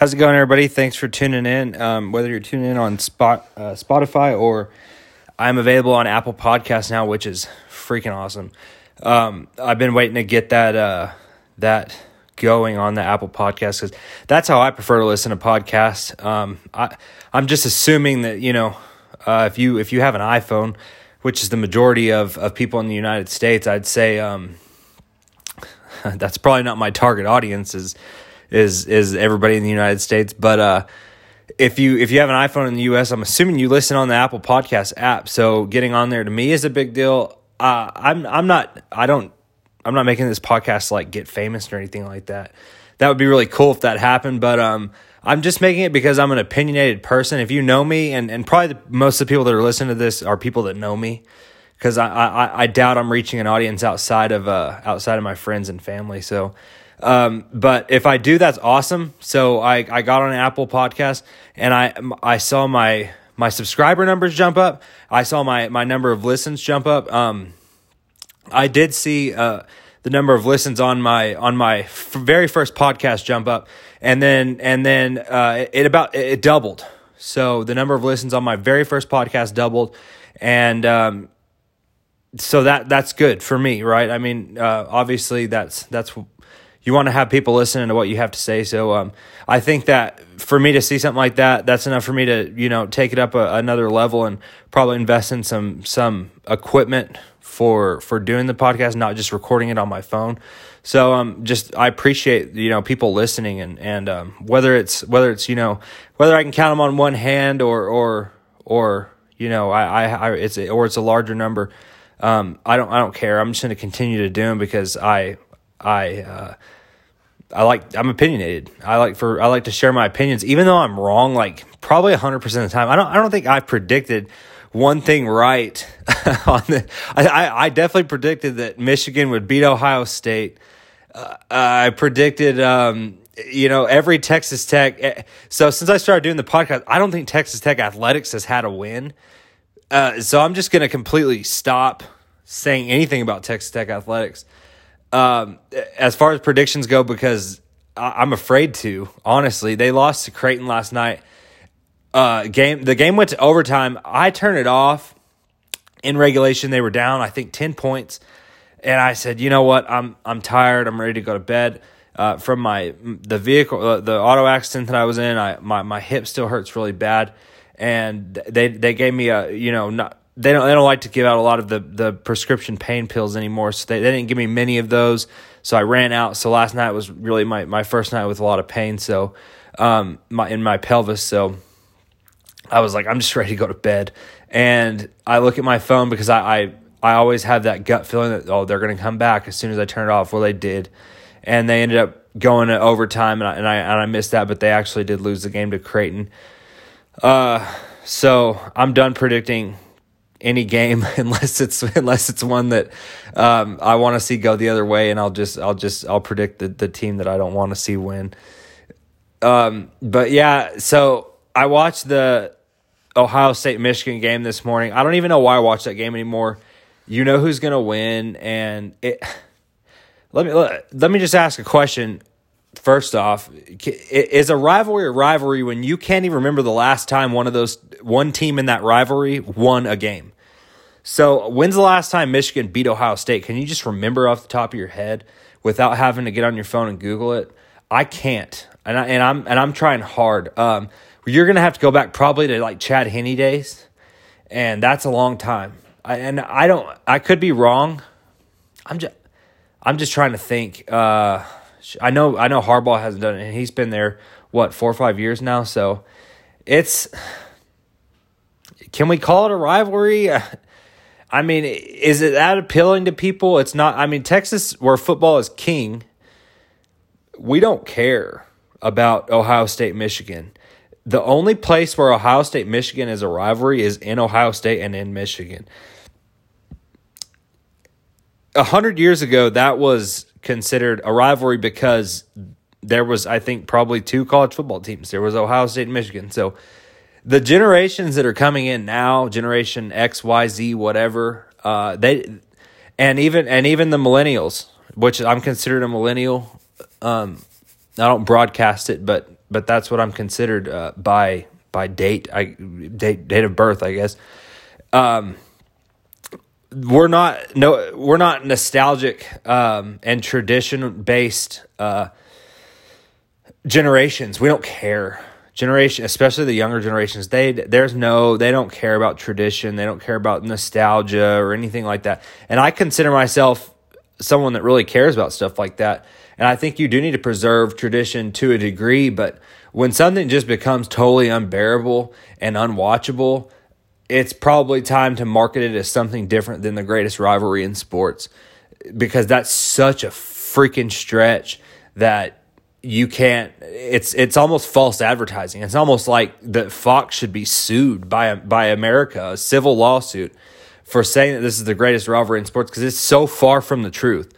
How's it going, everybody? Thanks for tuning in. Um, whether you're tuning in on Spot, uh, Spotify or I'm available on Apple Podcasts now, which is freaking awesome. Um, I've been waiting to get that uh, that going on the Apple Podcast because that's how I prefer to listen to podcasts. Um, I I'm just assuming that you know uh, if you if you have an iPhone, which is the majority of of people in the United States, I'd say um, that's probably not my target audience is is is everybody in the United States, but uh, if you if you have an iPhone in the US, I'm assuming you listen on the Apple Podcast app. So getting on there to me is a big deal. Uh, I'm I'm not I don't I'm not making this podcast like get famous or anything like that. That would be really cool if that happened, but um, I'm just making it because I'm an opinionated person. If you know me, and and probably the, most of the people that are listening to this are people that know me, because I, I I doubt I'm reaching an audience outside of uh outside of my friends and family. So, um, but if I do, that's awesome. So I I got on an Apple podcast and I I saw my my subscriber numbers jump up. I saw my my number of listens jump up. Um, I did see uh, the number of listens on my on my f- very first podcast jump up, and then and then uh, it about it doubled. So the number of listens on my very first podcast doubled, and um, so that that's good for me, right? I mean, uh, obviously that's that's you want to have people listening to what you have to say. So um, I think that for me to see something like that, that's enough for me to you know take it up a, another level and probably invest in some some equipment for for doing the podcast, not just recording it on my phone. So um, just I appreciate you know people listening and and um, whether it's whether it's you know whether I can count them on one hand or or or you know I I, I it's a, or it's a larger number. Um, I don't I don't care. I'm just going to continue to do them because I I uh, I like I'm opinionated. I like for I like to share my opinions, even though I'm wrong. Like probably hundred percent of the time. I don't I don't think I predicted one thing right on the. I I definitely predicted that Michigan would beat Ohio State. Uh, I predicted. Um, you know, every Texas Tech. Eh, so since I started doing the podcast, I don't think Texas Tech athletics has had a win. Uh, so I'm just going to completely stop saying anything about Texas Tech athletics um, as far as predictions go because I- am afraid to. Honestly, they lost to Creighton last night. Uh, game the game went to overtime. I turned it off in regulation. They were down, I think, ten points, and I said, you know what? I'm I'm tired. I'm ready to go to bed. Uh, from my the vehicle, uh, the auto accident that I was in, I my my hip still hurts really bad, and they they gave me a you know not they don't they don't like to give out a lot of the the prescription pain pills anymore. So they, they didn't give me many of those. So I ran out. So last night was really my, my first night with a lot of pain. So um my in my pelvis. So I was like, I'm just ready to go to bed. And I look at my phone because I I, I always have that gut feeling that oh they're gonna come back as soon as I turn it off. Well they did. And they ended up going to overtime and I and I and I missed that, but they actually did lose the game to Creighton. Uh so I'm done predicting any game unless it's unless it's one that um, I want to see go the other way, and I'll just I'll just I'll predict the, the team that I don't want to see win. Um, but yeah, so I watched the Ohio State Michigan game this morning. I don't even know why I watched that game anymore. You know who's gonna win, and it. Let me let, let me just ask a question. First off, is a rivalry a rivalry when you can't even remember the last time one of those one team in that rivalry won a game? So, when's the last time Michigan beat Ohio State? Can you just remember off the top of your head without having to get on your phone and Google it? I can't, and I, and I'm and I'm trying hard. Um, you're gonna have to go back probably to like Chad Henne days, and that's a long time. I, and I don't. I could be wrong. I'm just. I'm just trying to think. Uh, I know. I know Harbaugh hasn't done it, and he's been there what four or five years now. So it's. Can we call it a rivalry? I mean, is it that appealing to people? It's not. I mean, Texas, where football is king, we don't care about Ohio State, Michigan. The only place where Ohio State, Michigan is a rivalry is in Ohio State and in Michigan. A hundred years ago, that was considered a rivalry because there was, I think, probably two college football teams. There was Ohio State and Michigan. So the generations that are coming in now, generation X, Y, Z, whatever, uh, they and even and even the millennials, which I'm considered a millennial. Um, I don't broadcast it, but but that's what I'm considered uh, by by date I date date of birth I guess. Um, we're not no we're not nostalgic um, and tradition based uh, generations. We don't care generation, especially the younger generations, they there's no they don't care about tradition, they don't care about nostalgia or anything like that. And I consider myself someone that really cares about stuff like that. And I think you do need to preserve tradition to a degree, but when something just becomes totally unbearable and unwatchable, it's probably time to market it as something different than the greatest rivalry in sports because that's such a freaking stretch that you can't it's it's almost false advertising. It's almost like that fox should be sued by by america a civil lawsuit for saying that this is the greatest rivalry in sports because it's so far from the truth.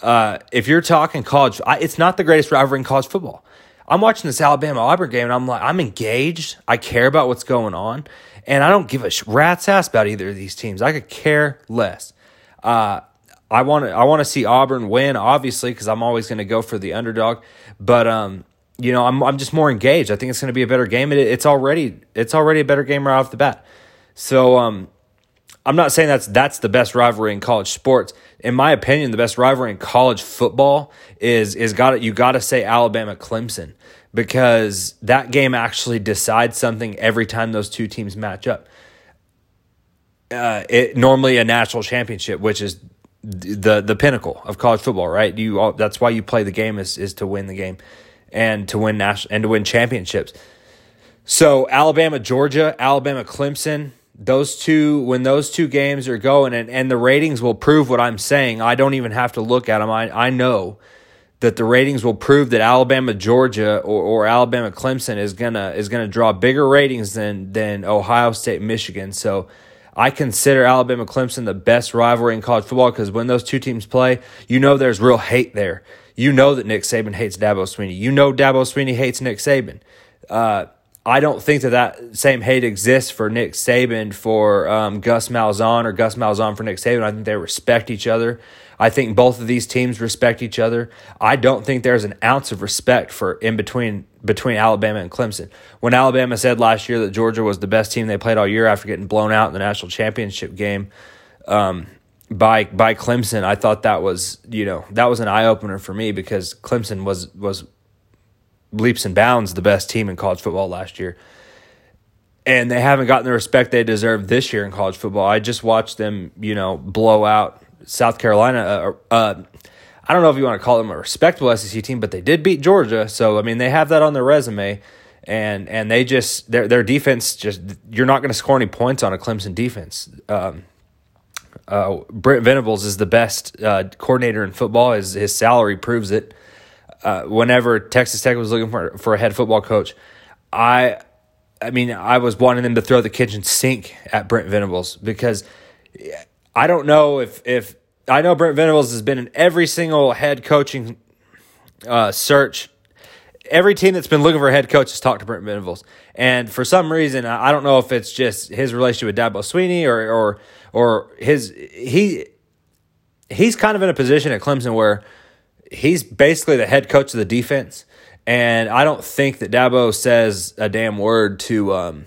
Uh, if you're talking college I, it's not the greatest rivalry in college football. I'm watching this alabama auburn game and i'm like i'm engaged. I care about what's going on and i don't give a rat's ass about either of these teams i could care less uh, I want to I want to see Auburn win, obviously, because I'm always going to go for the underdog. But um, you know, I'm I'm just more engaged. I think it's going to be a better game. It, it's already it's already a better game right off the bat. So um, I'm not saying that's that's the best rivalry in college sports. In my opinion, the best rivalry in college football is is got you got to say Alabama Clemson because that game actually decides something every time those two teams match up. Uh, it normally a national championship, which is the the pinnacle of college football, right? You that's why you play the game is is to win the game and to win national and to win championships. So Alabama, Georgia, Alabama, Clemson, those two when those two games are going and, and the ratings will prove what I'm saying. I don't even have to look at them. I I know that the ratings will prove that Alabama, Georgia, or, or Alabama, Clemson is gonna is gonna draw bigger ratings than than Ohio State, Michigan. So I consider Alabama Clemson the best rivalry in college football because when those two teams play, you know there's real hate there. You know that Nick Saban hates Dabo Swinney. You know Dabo Swinney hates Nick Saban. Uh, I don't think that that same hate exists for Nick Saban for um, Gus Malzahn or Gus Malzahn for Nick Saban. I think they respect each other. I think both of these teams respect each other. I don't think there's an ounce of respect for in between between Alabama and Clemson. When Alabama said last year that Georgia was the best team they played all year after getting blown out in the national championship game um, by by Clemson, I thought that was you know that was an eye opener for me because Clemson was was leaps and bounds the best team in college football last year. And they haven't gotten the respect they deserve this year in college football. I just watched them, you know, blow out South Carolina. Uh, uh, I don't know if you want to call them a respectable SEC team, but they did beat Georgia. So I mean, they have that on their resume, and and they just their their defense just you're not going to score any points on a Clemson defense. Um, uh, Brent Venables is the best uh, coordinator in football. His his salary proves it. Uh, whenever Texas Tech was looking for for a head football coach, I I mean I was wanting them to throw the kitchen sink at Brent Venables because I don't know if if I know Brent Venables has been in every single head coaching uh, search. Every team that's been looking for a head coach has talked to Brent Venables, and for some reason, I don't know if it's just his relationship with Dabo Swinney or or or his he he's kind of in a position at Clemson where he's basically the head coach of the defense, and I don't think that Dabo says a damn word to um,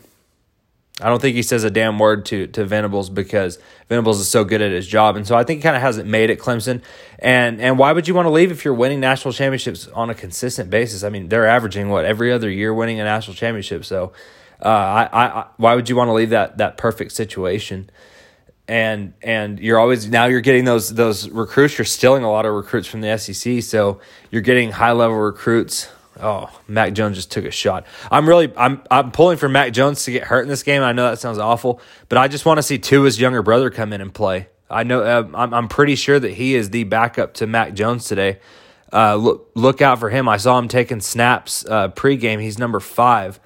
I don't think he says a damn word to to Venables because Venables is so good at his job, and so I think he kind of hasn't made it Clemson. And and why would you want to leave if you're winning national championships on a consistent basis? I mean, they're averaging what every other year winning a national championship. So, uh, I, I why would you want to leave that that perfect situation? And and you're always now you're getting those those recruits. You're stealing a lot of recruits from the SEC, so you're getting high level recruits Oh, Mac Jones just took a shot. I'm really I'm I'm pulling for Mac Jones to get hurt in this game. I know that sounds awful, but I just want to see Tua's younger brother come in and play. I know uh, I'm I'm pretty sure that he is the backup to Mac Jones today. Uh, look look out for him. I saw him taking snaps uh, pregame. He's number five,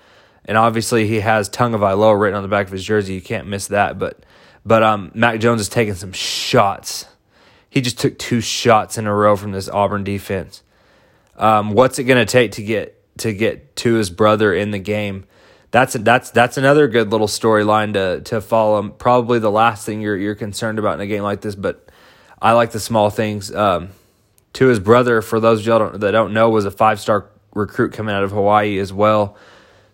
and obviously he has Tagovailoa written on the back of his jersey. You can't miss that. But but um, Mac Jones is taking some shots. He just took two shots in a row from this Auburn defense. Um, what's it going to take to get to get Tua's brother in the game? That's that's that's another good little storyline to to follow. Probably the last thing you're you're concerned about in a game like this, but I like the small things. Um, Tua's brother, for those y'all don't, that don't know, was a five star recruit coming out of Hawaii as well,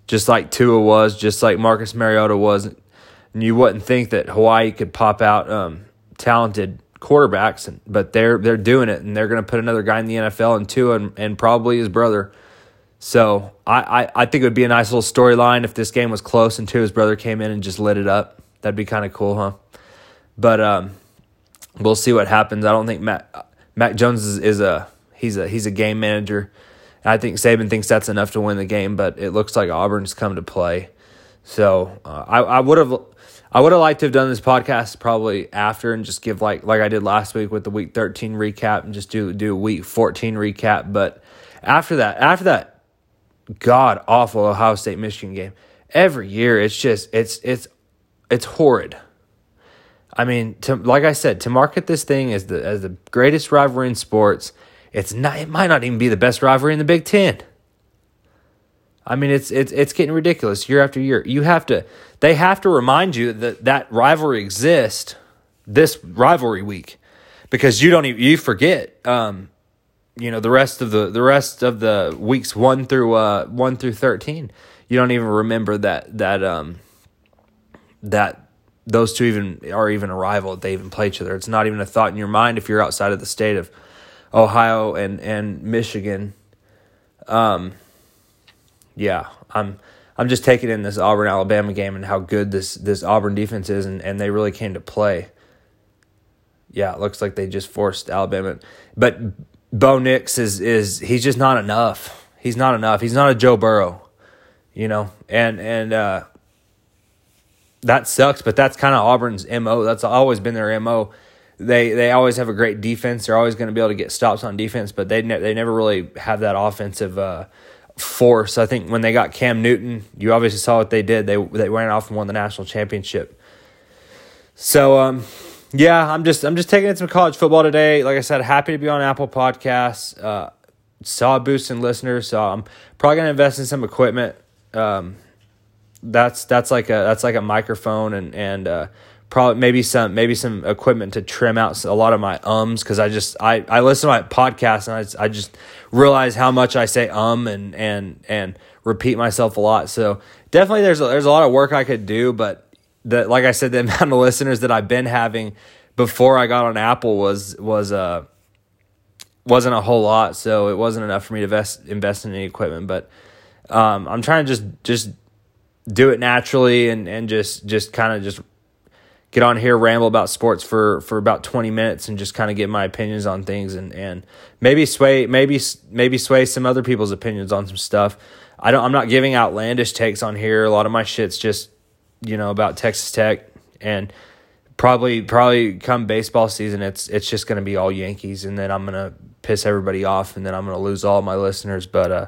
just like Tua was, just like Marcus Mariota was. And you wouldn't think that Hawaii could pop out um, talented quarterbacks, but they're they're doing it, and they're going to put another guy in the NFL and Tua, and, and probably his brother. So I, I, I think it would be a nice little storyline if this game was close and Tua's brother came in and just lit it up. That'd be kind of cool, huh? But um, we'll see what happens. I don't think Matt Mac Jones is, is a he's a he's a game manager. I think Saban thinks that's enough to win the game, but it looks like Auburn's come to play. So uh, I I would have I would have liked to have done this podcast probably after and just give like like I did last week with the week 13 recap and just do do week 14 recap. But after that, after that god awful Ohio State Michigan game, every year it's just it's it's it's horrid. I mean, to like I said, to market this thing as the as the greatest rivalry in sports, it's not it might not even be the best rivalry in the Big Ten. I mean, it's it's it's getting ridiculous year after year. You have to they have to remind you that that rivalry exists this rivalry week because you don't even you forget um, you know the rest of the the rest of the weeks 1 through uh 1 through 13 you don't even remember that that um that those two even are even a rival they even play each other. It's not even a thought in your mind if you're outside of the state of Ohio and and Michigan. Um yeah, I'm I'm just taking in this Auburn Alabama game and how good this this Auburn defense is, and, and they really came to play. Yeah, it looks like they just forced Alabama, but Bo Nix is is he's just not enough. He's not enough. He's not a Joe Burrow, you know, and and uh, that sucks. But that's kind of Auburn's mo. That's always been their mo. They they always have a great defense. They're always going to be able to get stops on defense, but they ne- they never really have that offensive. Uh, force. I think when they got Cam Newton, you obviously saw what they did. They they went off and won the national championship. So um, yeah, I'm just I'm just taking in some college football today. Like I said, happy to be on Apple Podcasts. Uh, saw a boost in listeners, so I'm probably gonna invest in some equipment. Um, that's that's like a that's like a microphone and and uh, probably maybe some maybe some equipment to trim out a lot of my ums because I just I I listen to my podcast and I I just realize how much I say um and and and repeat myself a lot. So definitely there's a, there's a lot of work I could do, but the like I said, the amount of listeners that I've been having before I got on Apple was was uh wasn't a whole lot, so it wasn't enough for me to invest invest in any equipment. But um, I'm trying to just just do it naturally and and just just kind of just get on here ramble about sports for for about 20 minutes and just kind of get my opinions on things and and maybe sway maybe maybe sway some other people's opinions on some stuff. I don't i'm not giving outlandish takes on here. A lot of my shit's just you know about texas tech and probably probably come baseball season it's it's just going to be all yankees and then i'm going to piss everybody off and then i'm going to lose all my listeners. But uh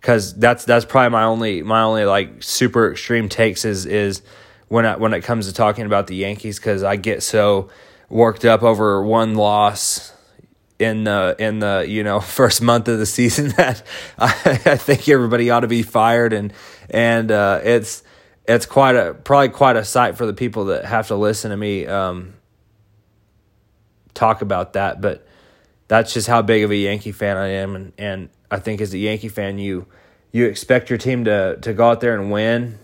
cuz that's that's probably my only my only like super extreme takes is is when I, when it comes to talking about the Yankees because I get so worked up over one loss in the in the you know first month of the season that I, I think everybody ought to be fired. And and uh, it's it's quite a probably quite a sight for the people that have to listen to me um, talk about that. But that's just how big of a Yankee fan I am. And and I think as a Yankee fan you you expect your team to to go out there and win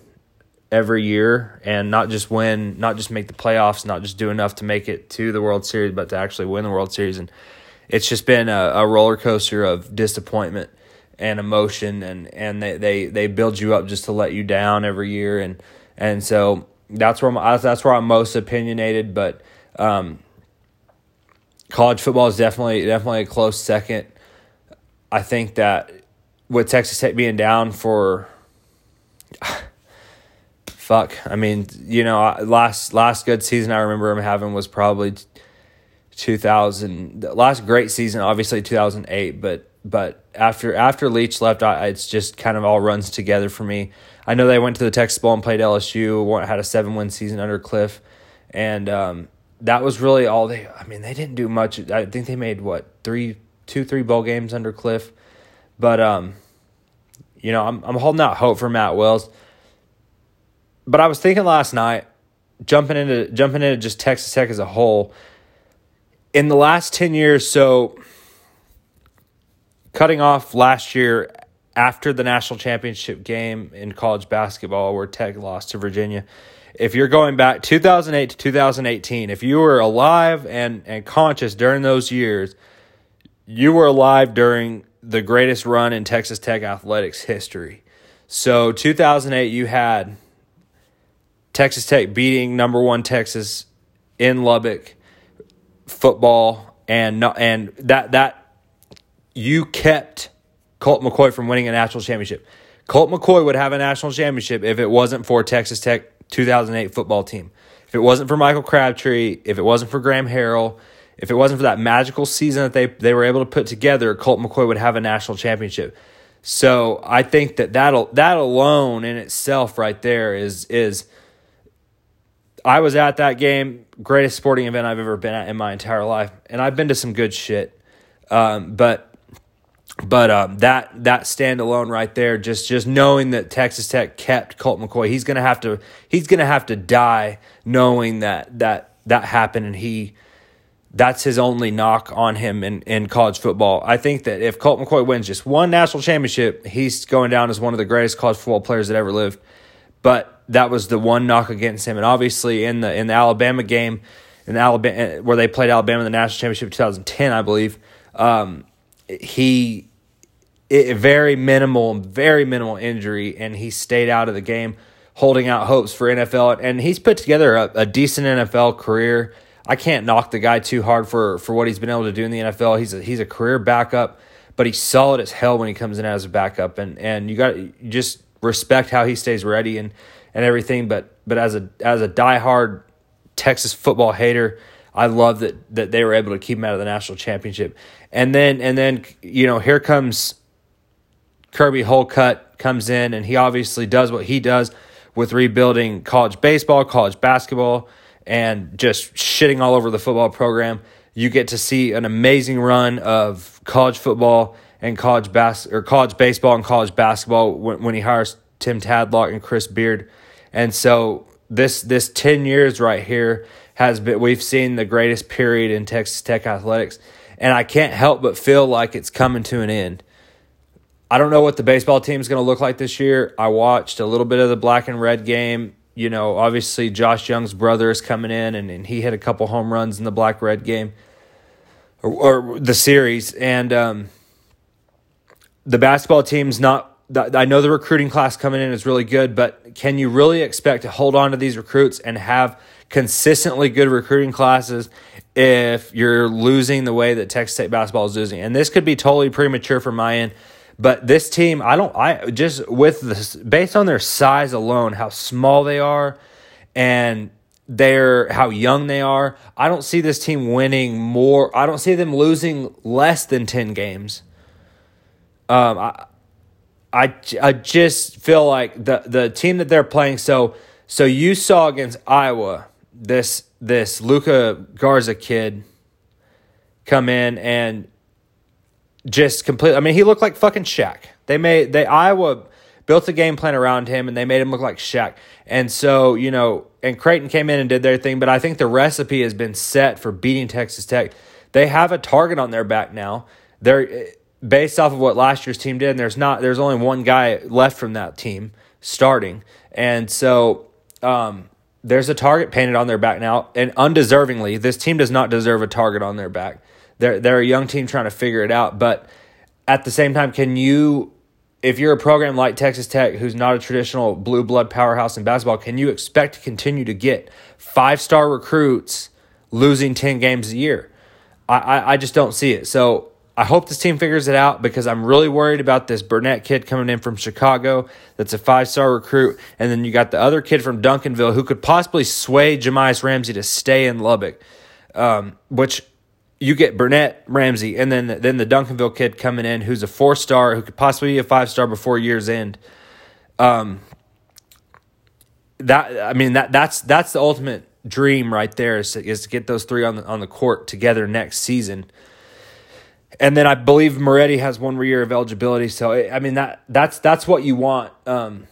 every year and not just win, not just make the playoffs, not just do enough to make it to the World Series, but to actually win the World Series. And it's just been a, a roller coaster of disappointment and emotion, and and they, they they build you up just to let you down every year, and and so that's where I'm, that's where I'm most opinionated, but. Um, college football is definitely definitely a close second. I think that with Texas Tech being down for fuck. I mean, you know, last last good season I remember him having was probably 2000. The last great season, obviously 2008. But but after after Leach left, I, it's just kind of all runs together for me. I know they went to the Texas Bowl and played LSU. Had a seven win season under Cliff, and um, that was really all they. I mean, they didn't do much. I think they made what three, two, three bowl games under Cliff, but um, you know, I'm I'm holding out hope for Matt Wells. But I was thinking last night, jumping into jumping into just Texas Tech as a whole. In the last ten years, so cutting off last year after the national championship game in college basketball where Tech lost to Virginia. If you're going back 2008 to 2018, if you were alive and, and conscious during those years, you were alive during the greatest run in Texas Tech athletics history. So 2008, you had Texas Tech beating number one Texas in Lubbock football, and and that that you kept Colt McCoy from winning a national championship. Colt McCoy would have a national championship if it wasn't for Texas Tech 2008 football team. If it wasn't for Michael Crabtree, if it wasn't for Graham Harrell, if it wasn't for that magical season that they, they were able to put together, Colt McCoy would have a national championship. So I think that that that alone in itself, right there, is is. I was at that game, greatest sporting event I've ever been at in my entire life, and I've been to some good shit. Um, but but um, that that standalone right there, just just knowing that Texas Tech kept Colt McCoy, he's gonna have to he's gonna have to die knowing that that that happened, and he that's his only knock on him in, in college football. I think that if Colt McCoy wins just one national championship, he's going down as one of the greatest college football players that ever lived. But that was the one knock against him. And obviously in the in the Alabama game, in Alabama where they played Alabama in the national championship 2010, I believe, um, he it, very minimal, very minimal injury, and he stayed out of the game, holding out hopes for NFL. And he's put together a, a decent NFL career I can't knock the guy too hard for for what he's been able to do in the NFL. He's a, he's a career backup, but he's solid as hell when he comes in as a backup, and and you got just respect how he stays ready and and everything. But but as a as a diehard Texas football hater, I love that that they were able to keep him out of the national championship. And then and then you know here comes Kirby Hocutt comes in and he obviously does what he does with rebuilding college baseball, college basketball and just shitting all over the football program. You get to see an amazing run of college football and college bas- or college baseball and college basketball when, when he hires Tim Tadlock and Chris Beard. And so this this 10 years right here has been we've seen the greatest period in Texas Tech athletics and I can't help but feel like it's coming to an end. I don't know what the baseball team is going to look like this year. I watched a little bit of the black and red game you know, obviously Josh Jung's brother is coming in, and, and he hit a couple home runs in the black red game or, or the series. And um, the basketball team's not. I know the recruiting class coming in is really good, but can you really expect to hold on to these recruits and have consistently good recruiting classes if you're losing the way that Texas State basketball is losing? And this could be totally premature from my end but this team, I don't, I just with this, based on their size alone, how small they are, and their how young they are, I don't see this team winning more. I don't see them losing less than ten games. Um, I, I, I just feel like the the team that they're playing. So, so you saw against Iowa this this Luka Garza kid come in and just completely. I mean, he looked like fucking Shaq. They made they Iowa built a game plan around him, and they made him look like Shaq. And so you know, and Creighton came in and did their thing, but I think the recipe has been set for beating Texas Tech. They have a target on their back now. They're based off of what last year's team did. And there's not there's only one guy left from that team starting, and so. Um, there's a target painted on their back now, and undeservingly, this team does not deserve a target on their back. They're they're a young team trying to figure it out, but at the same time, can you if you're a program like Texas Tech, who's not a traditional blue blood powerhouse in basketball, can you expect to continue to get five star recruits losing 10 games a year? I, I, I, just don't see it. So I hope this team figures it out because I'm really worried about this Burnett kid coming in from Chicago that's a five star recruit. And then you got the other kid from Duncanville who could possibly sway Jahmi'us Ramsey to stay in Lubbock, um, which you get Burnett Ramsey, and then then the Duncanville kid coming in, who's a four star, who could possibly be a five star before year's end. Um, that I mean that that's that's the ultimate dream right there is to, is to get those three on the on the court together next season. And then I believe Moretti has one year of eligibility, so I mean that that's that's what you want um,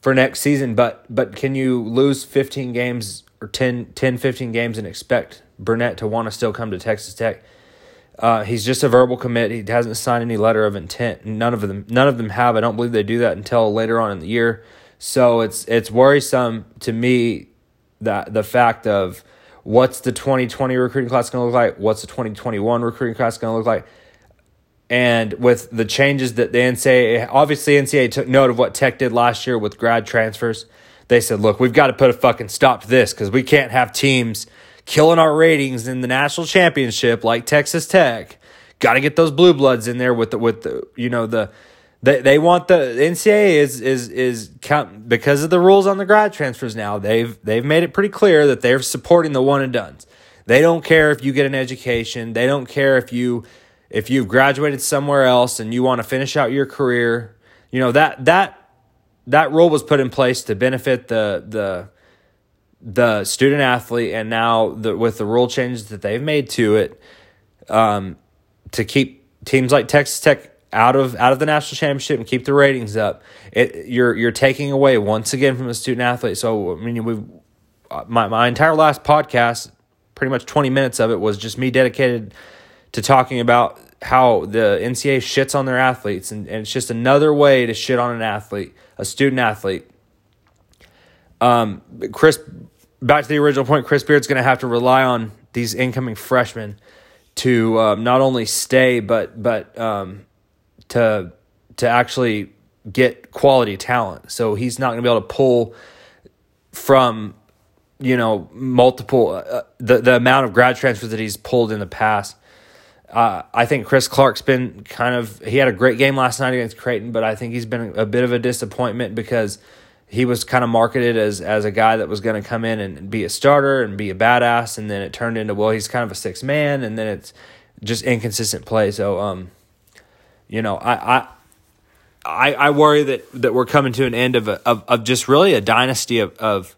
for next season. But but can you lose fifteen games or 10, 10 15 games and expect Burnett to want to still come to Texas Tech. Uh, he's just a verbal commit. He hasn't signed any letter of intent. None of them, none of them have. I don't believe they do that until later on in the year. So it's it's worrisome to me that the fact of what's the 2020 recruiting class going to look like, what's the 2021 recruiting class going to look like, and with the changes that the NCAA, obviously NCAA took note of what Tech did last year with grad transfers. They said, look, we've got to put a fucking stop to this because we can't have teams killing our ratings in the national championship like Texas Tech. Got to get those blue bloods in there with the with the you know the they they want the NCAA is is is count because of the rules on the grad transfers now. They've they've made it pretty clear that they're supporting the one and dones. They don't care if you get an education. They don't care if you if you've graduated somewhere else and you want to finish out your career. You know that that that rule was put in place to benefit the the the student athlete, and now the, with the rule changes that they've made to it, um, to keep teams like Texas Tech out of out of the national championship and keep the ratings up, it you're you're taking away once again from the student athlete. So I mean, we my my entire last podcast, pretty much twenty minutes of it was just me dedicated to talking about how the NCAA shits on their athletes, and, and it's just another way to shit on an athlete, a student athlete. Um, Chris back to the original point, Chris Beard's going to have to rely on these incoming freshmen to um, not only stay but but um, to to actually get quality talent. So he's not going to be able to pull from you know multiple uh, the the amount of grad transfers that he's pulled in the past. Uh, I think Chris Clarke's been kind of he had a great game last night against Creighton, but I think he's been a bit of a disappointment because he was kind of marketed as as a guy that was going to come in and be a starter and be a badass, and then it turned into well, he's kind of a six man, and then it's just inconsistent play. So, um, you know, I I I, I worry that that we're coming to an end of a, of of just really a dynasty of of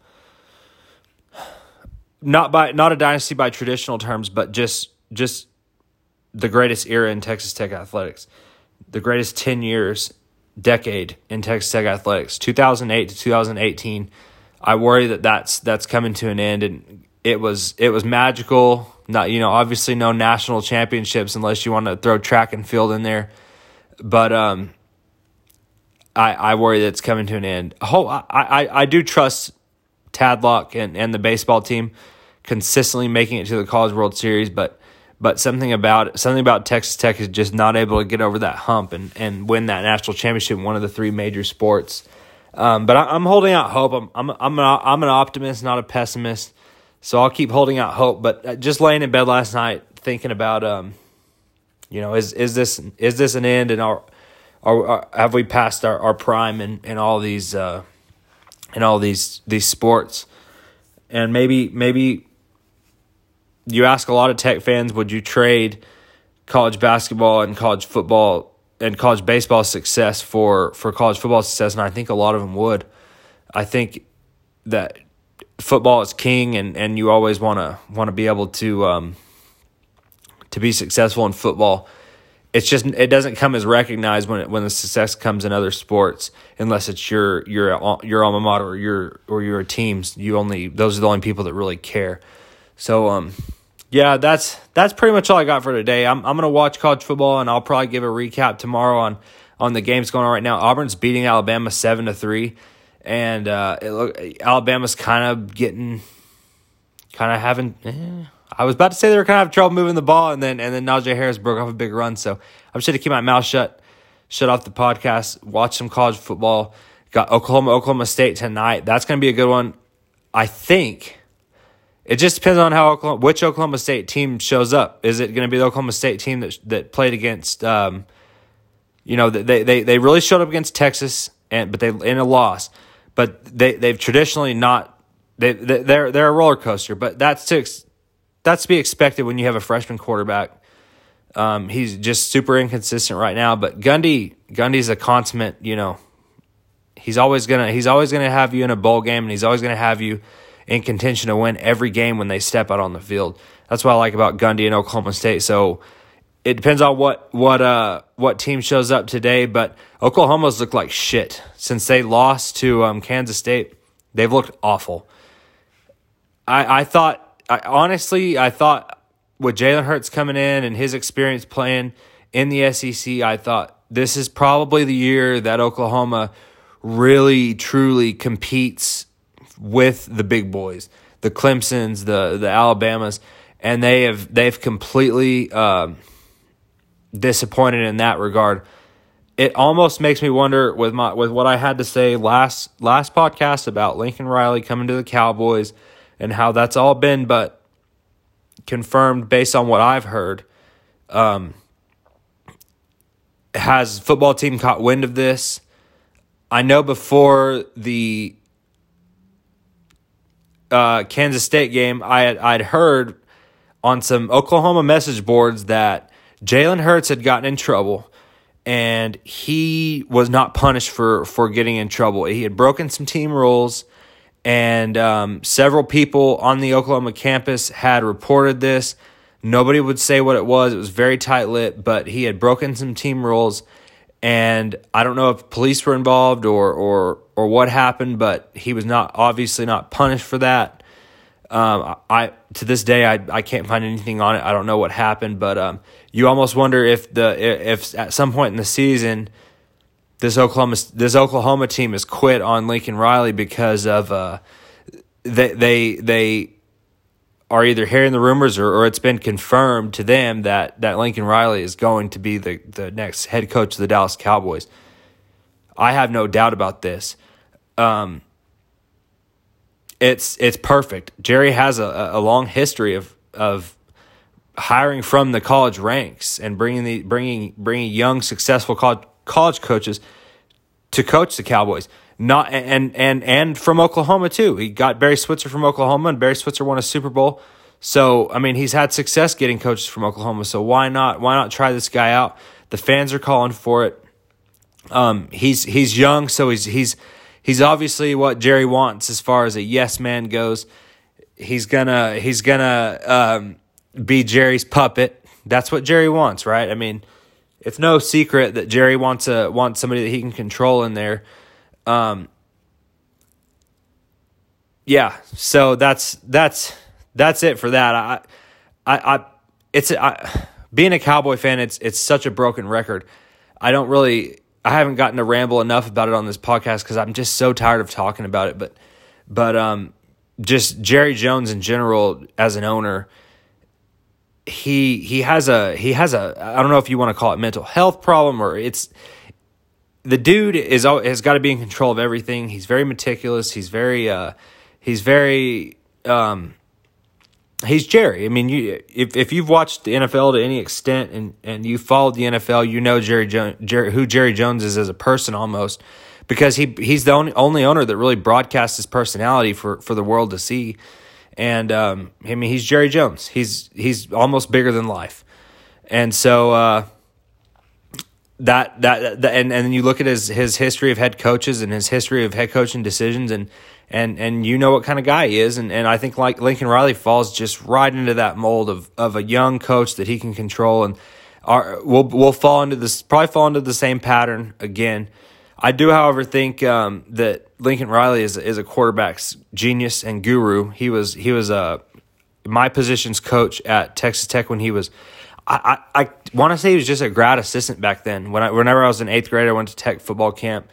not by not a dynasty by traditional terms, but just just the greatest era in Texas Tech athletics, the greatest ten years decade in Texas Tech athletics, 2008 to 2018. I worry that that's that's coming to an end, and it was it was magical. Not you know obviously no national championships unless you want to throw track and field in there, but um, I I worry that it's coming to an end. Oh, I I, I do trust Tadlock and and the baseball team consistently making it to the College World Series, but but something about something about Texas Tech is just not able to get over that hump and, and win that national championship in one of the three major sports. Um, but I, am holding out hope. I'm I'm I'm an, I'm an optimist, not a pessimist. So I'll keep holding out hope. But uh, just laying in bed last night thinking about um, you know, is is this is this an end and our, our, have we passed our, our prime in, in all these uh, in all these these sports? And maybe maybe you ask a lot of Tech fans, would you trade college basketball and college football and college baseball success for for college football success? And I think a lot of them would. I think that football is king, and and you always want to want to be able to um, to be successful in football. It's just it doesn't come as recognized when it, when the success comes in other sports unless it's your your your alma mater or your or your teams. You only those are the only people that really care. So um yeah, that's that's pretty much all I got for today. I'm I'm gonna watch college football and I'll probably give a recap tomorrow on on the games going on right now. Auburn's beating Alabama seven to three, and uh, it look Alabama's kind of getting, kind of having. Eh, I was about to say they were kind of trouble moving the ball, and then and then Najee Harris broke off a big run. So I'm just gonna keep my mouth shut, shut off the podcast, watch some college football. Got Oklahoma Oklahoma State tonight. That's gonna be a good one. I think it just depends on how Oklahoma, which Oklahoma State team shows up. Is it going to be the Oklahoma State team that that played against? Um, you know, they they they really showed up against Texas, and but they in a loss. But they they've traditionally not they they're they're a roller coaster. But that's to that's to be expected when you have a freshman quarterback. Um, he's just super inconsistent right now. But Gundy Gundy's a consummate. You know, he's always gonna he's always gonna have you in a bowl game, and he's always gonna have you in contention to win every game when they step out on the field. That's what I like about Gundy and Oklahoma State. So it depends on what what uh what team shows up today, but Oklahoma's looked like shit since they lost to um, Kansas State. They've looked awful. I I thought I, honestly I thought with Jalen Hurts coming in and his experience playing in the SEC, I thought this is probably the year that Oklahoma really truly competes with the big boys, the Clemsons, the the Alabamas, and they have they've completely uh, disappointed in that regard. It almost makes me wonder with my with what I had to say last last podcast about Lincoln Riley coming to the Cowboys and how that's all been but confirmed based on what I've heard. Um, has football team caught wind of this? I know before the uh, Kansas State game, I had, I'd heard on some Oklahoma message boards that Jalen Hurts had gotten in trouble and he was not punished for, for getting in trouble. He had broken some team rules, and um, several people on the Oklahoma campus had reported this. Nobody would say what it was. It was very tight lit, but he had broken some team rules and I don't know if police were involved or or or what happened, but he was not obviously not punished for that. Um, I to this day I, I can't find anything on it. I don't know what happened, but um, you almost wonder if the if at some point in the season this Oklahoma this Oklahoma team has quit on Lincoln Riley because of uh, they they they are either hearing the rumors or, or it's been confirmed to them that, that Lincoln Riley is going to be the, the next head coach of the Dallas Cowboys. I have no doubt about this. Um, it's it's perfect. Jerry has a, a long history of of hiring from the college ranks and bringing the bringing bringing young successful college college coaches to coach the Cowboys not and and and from Oklahoma too. He got Barry Switzer from Oklahoma, and Barry Switzer won a Super Bowl. So I mean, he's had success getting coaches from Oklahoma. So why not why not try this guy out? The fans are calling for it. Um, he's he's young, so he's he's he's obviously what Jerry wants as far as a yes man goes. He's gonna he's gonna um, be Jerry's puppet. That's what Jerry wants, right? I mean, it's no secret that Jerry wants a wants somebody that he can control in there. Um, yeah, so that's that's that's it for that. I, I, I it's I, being a Cowboy fan. It's it's such a broken record. I don't really. I haven't gotten to ramble enough about it on this podcast because I'm just so tired of talking about it. But but um, just Jerry Jones in general as an owner, he he has a he has a I don't know if you want to call it mental health problem or it's the dude is has got to be in control of everything. He's very meticulous. He's very uh, he's very um, he's Jerry. I mean, you if if you've watched the NFL to any extent and and you followed the NFL, you know Jerry Jones, Jerry, who Jerry Jones is as a person almost because he he's the only, only owner that really broadcasts his personality for for the world to see. And um, I mean, he's Jerry Jones. He's he's almost bigger than life. And so uh, that, that that and and you look at his his history of head coaches and his history of head coaching decisions and and and you know what kind of guy he is and and I think like Lincoln Riley falls just right into that mold of of a young coach that he can control and our we'll we'll fall into this probably fall into the same pattern again. I do, however, think um, that Lincoln Riley is is a quarterback's genius and guru. He was he was a uh, my position's coach at Texas Tech when he was I, I, I want to say he was just a grad assistant back then. When I, whenever I was in eighth grade, I went to tech football camp,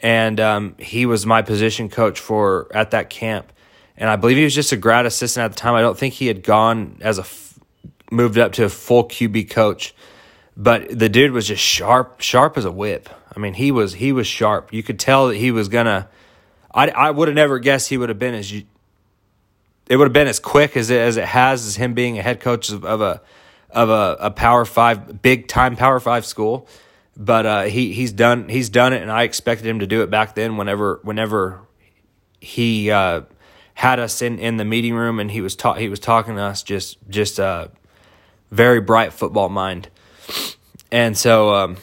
and um, he was my position coach for at that camp. And I believe he was just a grad assistant at the time. I don't think he had gone as a moved up to a full QB coach, but the dude was just sharp, sharp as a whip. I mean, he was he was sharp. You could tell that he was gonna. I I would have never guessed he would have been as. It would have been as quick as it, as it has as him being a head coach of, of a of a, a Power Five, big time Power Five school. But uh, he he's done he's done it, and I expected him to do it back then. Whenever whenever he uh, had us in, in the meeting room, and he was ta- he was talking to us, just just a uh, very bright football mind. And so, um,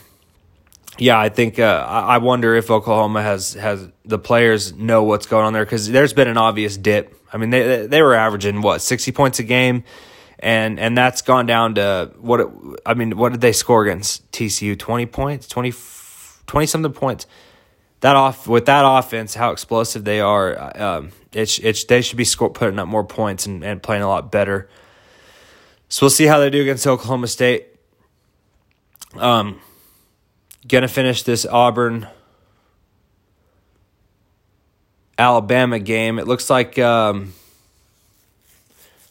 yeah, I think uh, I wonder if Oklahoma has has the players know what's going on there because there's been an obvious dip. I mean, they they were averaging what sixty points a game and and that's gone down to what it, I mean. What did they score against TCU? Twenty points, 20, 20 something points. That off with that offense, how explosive they are. Um, it's it's they should be score, putting up more points and, and playing a lot better. So we'll see how they do against Oklahoma State. Um, gonna finish this Auburn Alabama game. It looks like um,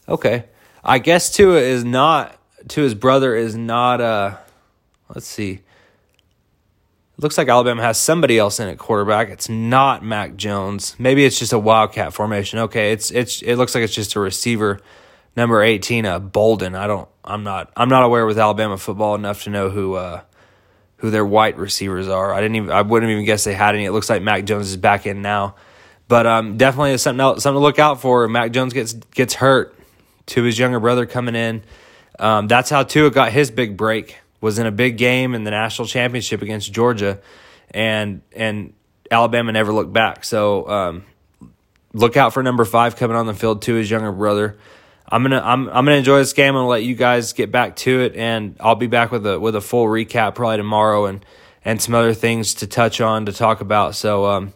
okay. I guess Tua is not Tua's brother is not uh let's see. It looks like Alabama has somebody else in at quarterback. It's not Mac Jones. Maybe it's just a wildcat formation. Okay, it's it's it looks like it's just a receiver number 18 uh Bolden. I don't I'm not I'm not aware with Alabama football enough to know who uh who their white receivers are. I didn't even I wouldn't even guess they had any. It looks like Mac Jones is back in now. But um definitely something else, something to look out for. Mac Jones gets gets hurt to his younger brother coming in. Um, that's how Tua got his big break. Was in a big game in the national championship against Georgia, and and Alabama never looked back. So um, look out for number five coming on the field to his younger brother. I'm gonna I'm I'm gonna enjoy this game. Gonna let you guys get back to it, and I'll be back with a with a full recap probably tomorrow and and some other things to touch on to talk about. So um,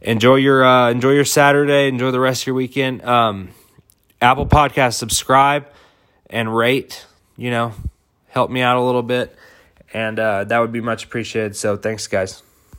enjoy your uh, enjoy your Saturday. Enjoy the rest of your weekend. Um, Apple Podcast, subscribe and rate. You know, help me out a little bit, and uh, that would be much appreciated. So thanks, guys.